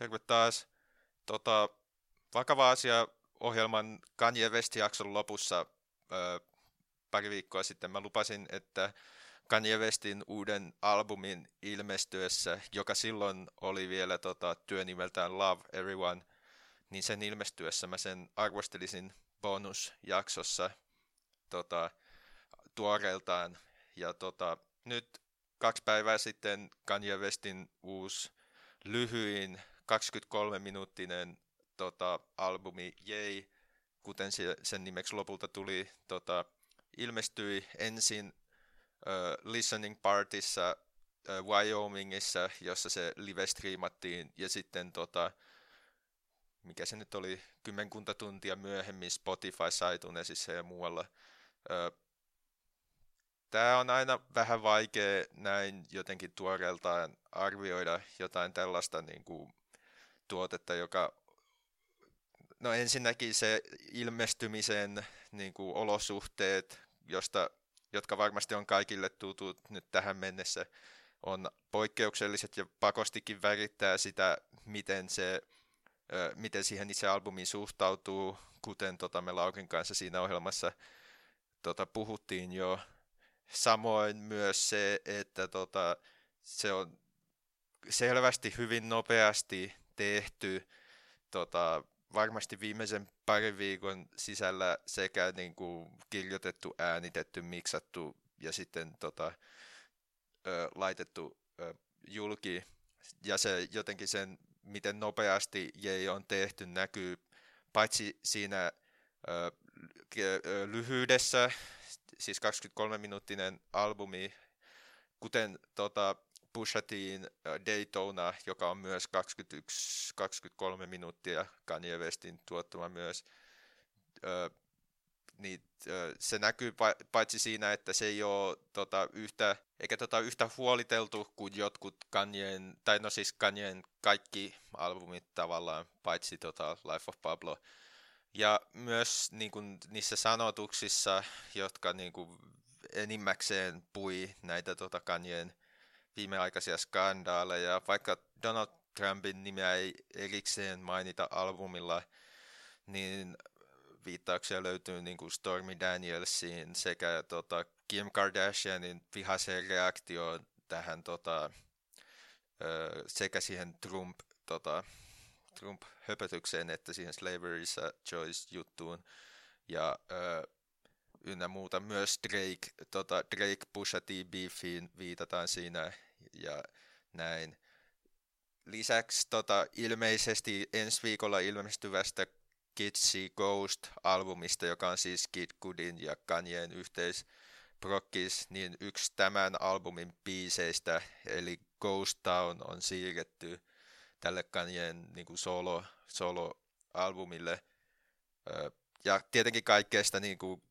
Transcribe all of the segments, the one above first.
Terve taas. Tota, vakava asia ohjelman Kanye West-jakson lopussa ö, pari viikkoa sitten mä lupasin, että Kanye Westin uuden albumin ilmestyessä, joka silloin oli vielä tota, työnimeltään Love Everyone, niin sen ilmestyessä mä sen arvostelisin bonusjaksossa tota, tuoreeltaan. Ja tota, nyt kaksi päivää sitten Kanye Westin uusi lyhyin 23-minuuttinen tota, albumi Yay, kuten se, sen nimeksi lopulta tuli, tota, ilmestyi ensin uh, Listening Partissa uh, Wyomingissa, jossa se live-striimattiin, ja sitten tota, mikä se nyt oli, kymmenkunta tuntia myöhemmin Spotify, iTunesissa ja muualla. Uh, Tämä on aina vähän vaikea näin jotenkin tuoreeltaan arvioida jotain tällaista niin kuin, tuotetta, joka no ensinnäkin se ilmestymisen niin kuin, olosuhteet, josta, jotka varmasti on kaikille tutut nyt tähän mennessä, on poikkeukselliset ja pakostikin värittää sitä, miten, se, miten siihen itse albumiin suhtautuu, kuten tota, me Laurin kanssa siinä ohjelmassa tota, puhuttiin jo. Samoin myös se, että tota, se on selvästi hyvin nopeasti tehty, tota, varmasti viimeisen parin viikon sisällä sekä niin kuin kirjoitettu, äänitetty, miksattu ja sitten tota, ö, laitettu ö, julki. Ja se jotenkin sen, miten nopeasti Jei on tehty, näkyy paitsi siinä ö, lyhyydessä, siis 23-minuuttinen albumi, kuten tota, Pusha T:in Daytona, joka on myös 21-23 minuuttia Kanye Westin tuottama myös, ö, niin ö, se näkyy paitsi siinä, että se ei ole tota, yhtä, eikä tota, yhtä huoliteltu kuin jotkut Kanyeen, tai no siis Kanyeen kaikki albumit tavallaan, paitsi tota, Life of Pablo, ja myös niin kuin, niissä sanotuksissa, jotka niin kuin, enimmäkseen pui näitä tota, Kanyeen viimeaikaisia skandaaleja, vaikka Donald Trumpin nimeä ei erikseen mainita albumilla, niin viittauksia löytyy niin kuin Stormy Danielsiin sekä tota, Kim Kardashianin vihaiseen reaktioon tähän tota, sekä siihen Trump tota, Trump-höpötykseen että siihen Slavery's Choice-juttuun. Ja ö, ynnä muuta myös Drake, tota, Drake Pusha T beefiin viitataan siinä ja näin. Lisäksi tota, ilmeisesti ensi viikolla ilmestyvästä Kid See Ghost-albumista, joka on siis Kid Goodin ja Kanyeen yhteis Brockis, niin yksi tämän albumin biiseistä, eli Ghost Town, on siirretty tälle Kanyeen niin kuin solo, solo-albumille. Ja tietenkin kaikkeesta niin kuin,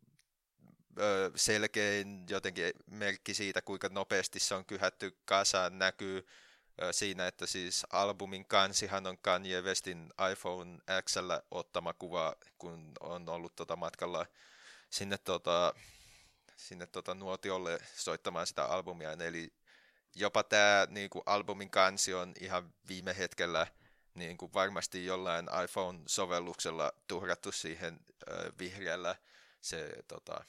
selkein jotenkin merkki siitä, kuinka nopeasti se on kyhätty kasaan, näkyy siinä, että siis albumin kansihan on Kanye Westin iPhone X ottama kuva, kun on ollut tota matkalla sinne, tota, sinne tota nuotiolle soittamaan sitä albumia. Eli jopa tämä niin kuin albumin kansi on ihan viime hetkellä niin kuin varmasti jollain iPhone-sovelluksella tuhrattu siihen ö, vihreällä se tota,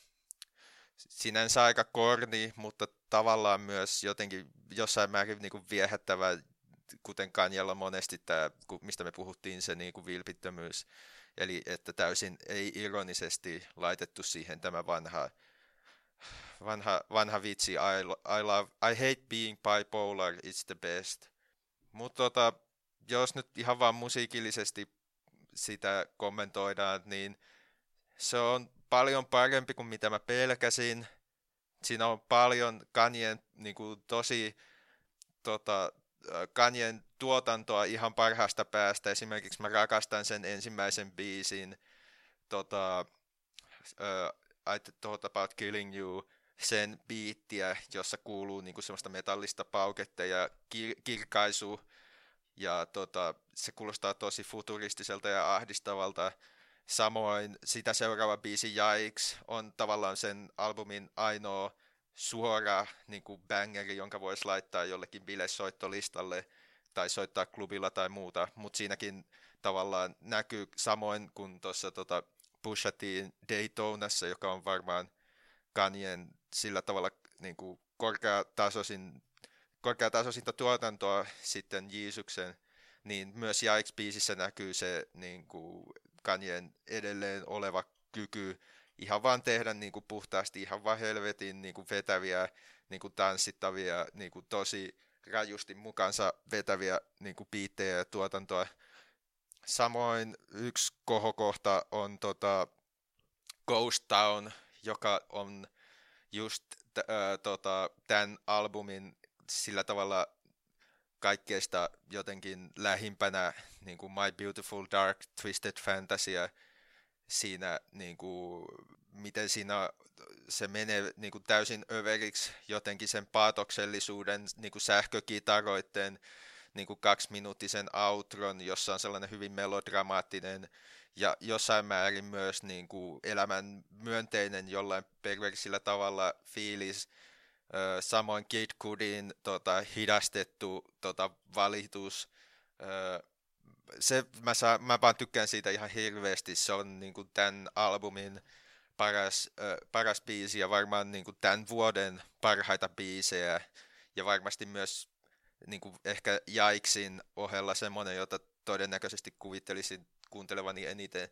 sinänsä aika korni, mutta tavallaan myös jotenkin jossain määrin niin kuin viehättävä, kuten Kanjalla monesti tämä, mistä me puhuttiin, se niin kuin vilpittömyys. Eli että täysin ei ironisesti laitettu siihen tämä vanha vanha, vanha vitsi, I, I, love, I hate being bipolar, it's the best. Mutta tota, jos nyt ihan vaan musiikillisesti sitä kommentoidaan, niin se on paljon parempi kuin mitä mä pelkäsin. Siinä on paljon Kanyen niin kuin, tosi tota, Kanyen tuotantoa ihan parhaasta päästä. Esimerkiksi mä rakastan sen ensimmäisen biisin tota, uh, I Thought About Killing You sen biittiä, jossa kuuluu niinku semmoista metallista pauketta ja kir- kirkaisu. Ja tota, se kuulostaa tosi futuristiselta ja ahdistavalta. Samoin sitä seuraava biisi Yikes on tavallaan sen albumin ainoa suora niin kuin bangeri, jonka voisi laittaa jollekin bilesoittolistalle. tai soittaa klubilla tai muuta, mutta siinäkin tavallaan näkyy samoin kuin tuossa tota Pusha T:in Daytonassa, joka on varmaan Kanyen sillä tavalla niin kuin korkeatasoisin, korkeatasoisinta tuotantoa sitten Jeesuksen, niin myös Yikes-biisissä näkyy se niin kuin Kanyen edelleen oleva kyky ihan vaan tehdä niin kuin puhtaasti, ihan vaan helvetin niin kuin vetäviä, niin kuin tanssittavia, niin kuin tosi rajusti mukansa vetäviä niin kuin biittejä ja tuotantoa. Samoin yksi kohokohta on tota Ghost Town, joka on just äh, tota, tämän albumin sillä tavalla kaikkeista jotenkin lähimpänä niin kuin My Beautiful Dark Twisted Fantasy siinä, niin kuin, miten siinä se menee niin kuin täysin överiksi jotenkin sen paatoksellisuuden niin kuin sähkökitaroiden niin kuin kaksiminuuttisen outron, jossa on sellainen hyvin melodramaattinen ja jossain määrin myös niin kuin elämän myönteinen jollain perversillä tavalla fiilis. Samoin Kid Cudin tota, hidastettu tota, valitus. Se, mä, saa, mä vaan tykkään siitä ihan hirveästi. Se on niin kuin tämän albumin paras, paras biisi ja varmaan niin kuin tämän vuoden parhaita biisejä. Ja varmasti myös niin kuin ehkä Jaiksin ohella semmoinen, jota todennäköisesti kuvittelisin kuuntelevani eniten.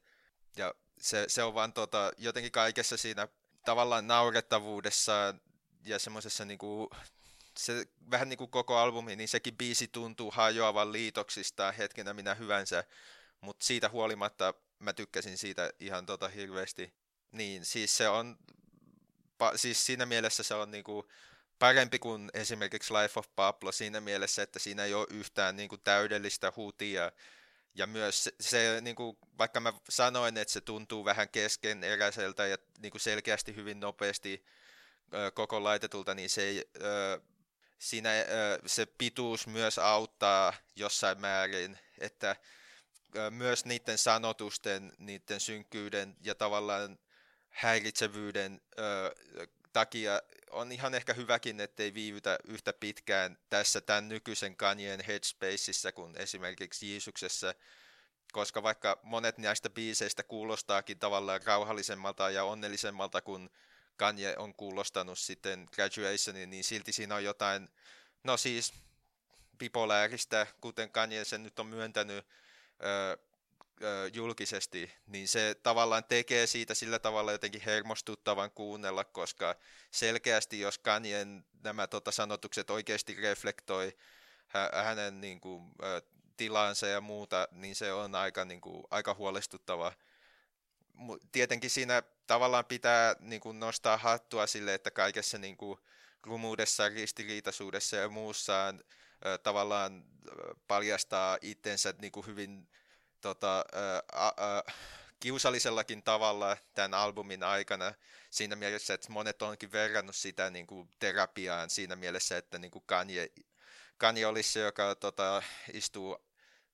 Ja se, se on vaan tota, jotenkin kaikessa siinä tavallaan naurettavuudessa ja semmoisessa niinku, se vähän niin kuin koko albumi, niin sekin biisi tuntuu hajoavan liitoksista hetkenä minä hyvänsä, mutta siitä huolimatta mä tykkäsin siitä ihan tota hirveästi. Niin, siis se on, pa, siis siinä mielessä se on niinku parempi kuin esimerkiksi Life of Pablo siinä mielessä, että siinä ei ole yhtään niinku täydellistä hutia ja myös se, se niin kuin, vaikka mä sanoin, että se tuntuu vähän keskeneräiseltä ja niin kuin selkeästi hyvin nopeasti koko laitetulta, niin se siinä se pituus myös auttaa jossain määrin, että myös niiden sanotusten, niiden synkkyyden ja tavallaan häiritsevyyden takia on ihan ehkä hyväkin, ettei viivytä yhtä pitkään tässä tämän nykyisen Kanyen headspaceissa kuin esimerkiksi Jeesuksessa, koska vaikka monet näistä biiseistä kuulostaakin tavallaan rauhallisemmalta ja onnellisemmalta kuin Kanye on kuulostanut sitten Graduationin, niin silti siinä on jotain, no siis bipolääristä, kuten Kanye sen nyt on myöntänyt, öö, julkisesti, niin se tavallaan tekee siitä sillä tavalla jotenkin hermostuttavan kuunnella, koska selkeästi jos Kanyen nämä tota, sanotukset oikeasti reflektoi hänen niin kuin, tilansa ja muuta, niin se on aika, niin kuin, aika huolestuttava. Tietenkin siinä tavallaan pitää niin kuin, nostaa hattua sille, että kaikessa niin kuin, rumuudessa, ristiriitaisuudessa ja muussaan tavallaan paljastaa itsensä niin kuin hyvin tota, ä, ä, kiusallisellakin tavalla tämän albumin aikana. Siinä mielessä, että monet onkin verrannut sitä niin kuin terapiaan siinä mielessä, että niin kuin Kanye, Kanye olisi se, joka tota, istuu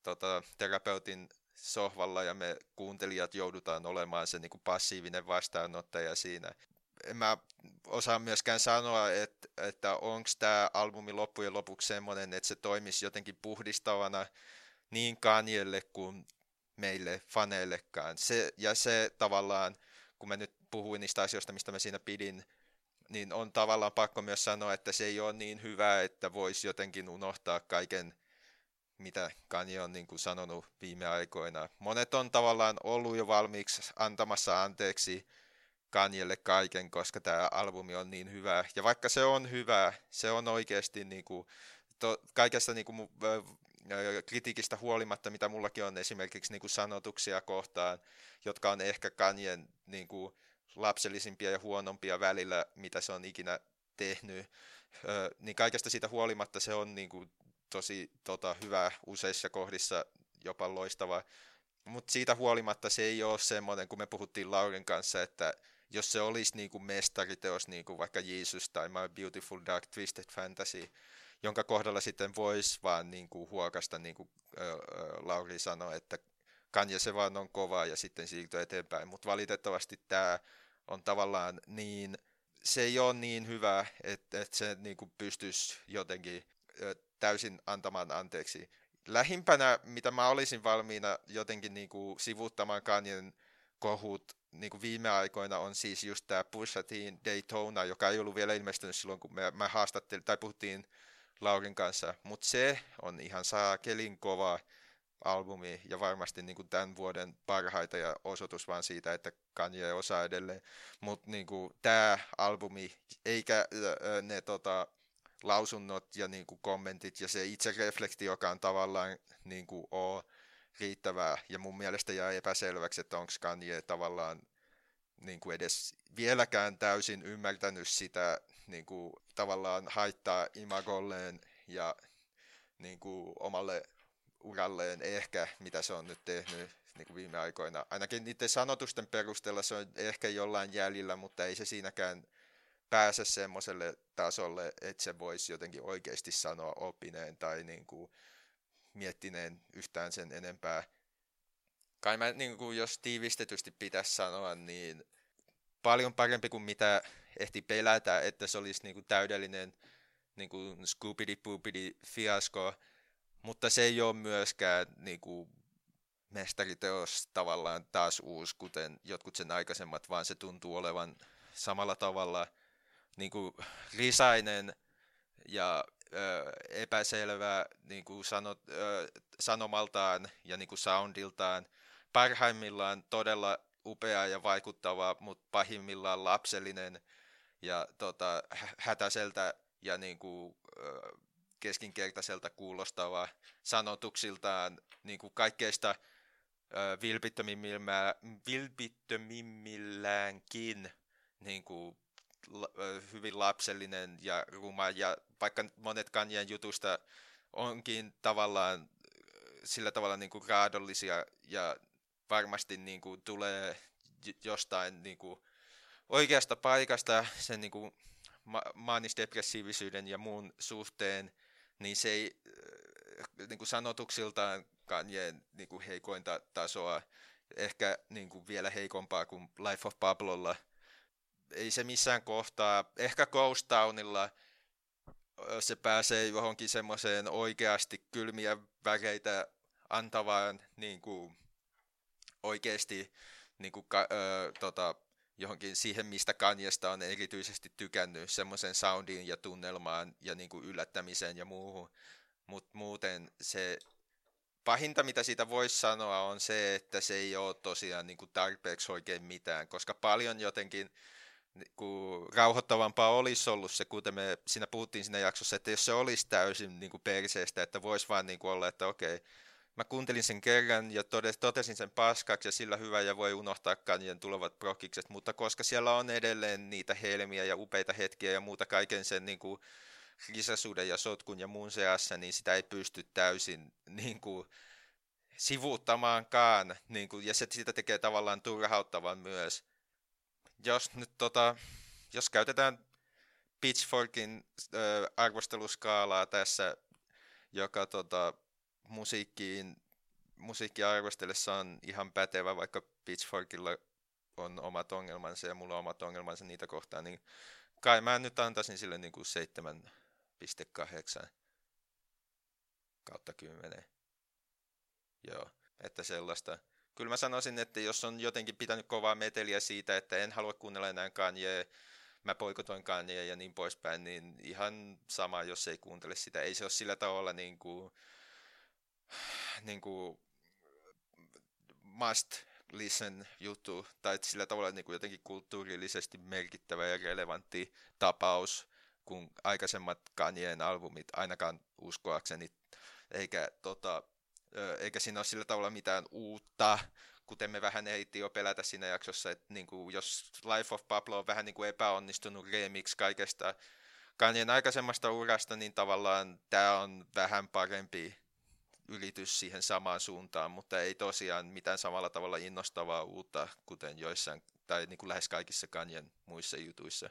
tota, terapeutin sohvalla ja me kuuntelijat joudutaan olemaan se niin kuin passiivinen vastaanottaja siinä. En mä osaa myöskään sanoa, että, että onko tämä albumi loppujen lopuksi semmoinen, että se toimisi jotenkin puhdistavana niin Kanyelle kuin meille faneillekaan. Se, ja se tavallaan, kun mä nyt puhuin niistä asioista, mistä mä siinä pidin, niin on tavallaan pakko myös sanoa, että se ei ole niin hyvä, että voisi jotenkin unohtaa kaiken, mitä Kanye on niin kuin sanonut viime aikoina. Monet on tavallaan ollut jo valmiiksi antamassa anteeksi Kanyelle kaiken, koska tämä albumi on niin hyvä. Ja vaikka se on hyvä, se on oikeasti niin kuin, to, kaikesta niin kuin, kritiikistä huolimatta, mitä mullakin on esimerkiksi niin kuin sanotuksia kohtaan, jotka on ehkä Kanyen niin kuin lapsellisimpia ja huonompia välillä, mitä se on ikinä tehnyt, niin kaikesta siitä huolimatta se on niin kuin tosi tota, hyvä useissa kohdissa, jopa loistava. Mutta siitä huolimatta se ei ole semmoinen, kun me puhuttiin Laurin kanssa, että jos se olisi niin kuin mestariteos, niin kuin vaikka Jesus tai My Beautiful Dark Twisted Fantasy, jonka kohdalla sitten voisi vaan niin kuin huokasta, niin kuin Lauri sanoi, että Kanye se vaan on kova ja sitten siirtyy eteenpäin. Mutta valitettavasti tämä on tavallaan niin, se ei ole niin hyvä, että, että se niin kuin pystyisi jotenkin täysin antamaan anteeksi lähimpänä, mitä mä olisin valmiina jotenkin niin kuin sivuuttamaan Kanyen kohut niin kuin viime aikoina on siis just tämä Pusha Teen Daytona, joka ei ollut vielä ilmestynyt silloin, kun mä haastattelin tai puhuttiin Laurin kanssa, mutta se on ihan saakelin kova albumi ja varmasti niin kuin tämän vuoden parhaita ja osoitus vaan siitä, että Kanye osaa edelleen. Mutta niin tämä albumi, eikä ne tota, lausunnot ja niin kuin kommentit ja se itse reflekti, joka on tavallaan niin kuin, ole riittävää. Ja mun mielestä jää epäselväksi, että onko Kanye tavallaan niin kuin edes vieläkään täysin ymmärtänyt sitä niin kuin, tavallaan haittaa imagolleen ja niin kuin, omalle uralleen ehkä, mitä se on nyt tehnyt niin kuin viime aikoina. Ainakin niiden sanotusten perusteella se on ehkä jollain jäljellä, mutta ei se siinäkään pääse semmoiselle tasolle, että se voisi jotenkin oikeasti sanoa oppineen tai niin kuin miettineen yhtään sen enempää. Kai mä, niin kuin, jos tiivistetysti pitäisi sanoa, niin paljon parempi kuin mitä ehti pelätä, että se olisi niin kuin täydellinen niin kuin fiasko, mutta se ei ole myöskään niin kuin mestariteos tavallaan taas uusi, kuten jotkut sen aikaisemmat, vaan se tuntuu olevan samalla tavalla niin kuin risainen ja ö, epäselvä niin kuin sanot, ö, sanomaltaan ja niin kuin soundiltaan. Parhaimmillaan todella upea ja vaikuttava, mutta pahimmillaan lapsellinen ja tota, hätäiseltä ja niin kuin, ö, keskinkertaiselta kuulostava sanotuksiltaan niin kuin kaikkeista ö, vilpittömimmilläänkin niin kuin, hyvin lapsellinen ja ruma, ja vaikka monet Kanyen jutusta onkin tavallaan sillä tavalla niin kuin raadollisia ja varmasti niin kuin tulee jostain niin kuin oikeasta paikasta sen niin kuin ma- maanisdepressiivisyyden ja muun suhteen, niin se ei niin kuin sanotuksiltaan Kanyeen niin kuin heikointa tasoa, ehkä niin kuin vielä heikompaa kuin Life of Pablolla – ei se missään kohtaa, ehkä Ghost Townilla se pääsee johonkin semmoiseen oikeasti kylmiä väreitä antavaan niin kuin, oikeasti niin kuin, ö, tota, johonkin siihen, mistä Kanjesta on erityisesti tykännyt, semmoisen soundiin ja tunnelmaan ja niin kuin yllättämiseen ja muuhun. Mutta muuten se pahinta, mitä siitä voisi sanoa, on se, että se ei ole tosiaan niin kuin tarpeeksi oikein mitään, koska paljon jotenkin niin rauhoittavampaa olisi ollut se, kuten me siinä puhuttiin siinä jaksossa, että jos se olisi täysin niin kuin perseestä, että voisi vaan niin kuin olla, että okei, mä kuuntelin sen kerran ja totesin sen paskaksi ja sillä hyvä ja voi unohtaa kanjen tulevat prokikset, mutta koska siellä on edelleen niitä helmiä ja upeita hetkiä ja muuta kaiken sen niin kuin risasuuden ja sotkun ja muun seassa, niin sitä ei pysty täysin niin kuin, sivuuttamaankaan, niin kuin, ja se sitä tekee tavallaan turhauttavan myös jos nyt tota, jos käytetään Pitchforkin äh, arvosteluskaalaa tässä, joka tota, musiikkiin, musiikkiarvostellessa on ihan pätevä, vaikka Pitchforkilla on omat ongelmansa ja mulla on omat ongelmansa niitä kohtaan, niin kai mä nyt antaisin sille niin kuin 7,8 kautta 10. Joo, että sellaista kyllä mä sanoisin, että jos on jotenkin pitänyt kovaa meteliä siitä, että en halua kuunnella enää Kanye, mä poikotoin Kanye ja niin poispäin, niin ihan sama, jos ei kuuntele sitä. Ei se ole sillä tavalla niin kuin, niin kuin must listen juttu, tai sillä tavalla niin kuin jotenkin kulttuurillisesti merkittävä ja relevantti tapaus, kuin aikaisemmat Kanyeen albumit, ainakaan uskoakseni, eikä tota, eikä siinä ole sillä tavalla mitään uutta, kuten me vähän ehti jo pelätä siinä jaksossa, että niin kuin, jos Life of Pablo on vähän niin kuin epäonnistunut remix kaikesta Kanyen aikaisemmasta urasta, niin tavallaan tämä on vähän parempi ylitys siihen samaan suuntaan, mutta ei tosiaan mitään samalla tavalla innostavaa uutta, kuten joissain, tai niin kuin lähes kaikissa Kanyen muissa jutuissa.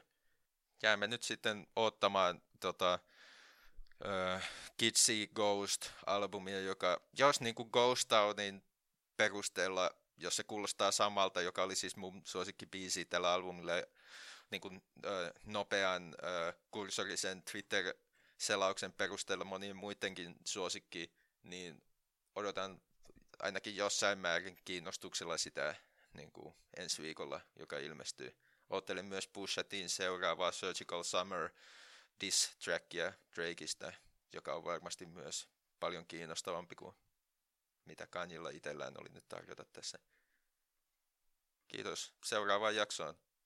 Jäämme nyt sitten ottamaan tota, uh, Kitsy Ghost-albumia, joka jos niin kuin Ghost Townin perusteella, jos se kuulostaa samalta, joka oli siis mun suosikkibiisi tällä albumilla, niin kuin, uh, nopean uh, kursorisen Twitter-selauksen perusteella monien muidenkin suosikki niin odotan ainakin jossain määrin kiinnostuksella sitä niin kuin ensi viikolla, joka ilmestyy. Ottelen myös Pusha Tin seuraavaa Surgical Summer diss trackia Drakeista, joka on varmasti myös paljon kiinnostavampi kuin mitä Kanjilla itsellään oli nyt tarjota tässä. Kiitos seuraavaan jaksoon.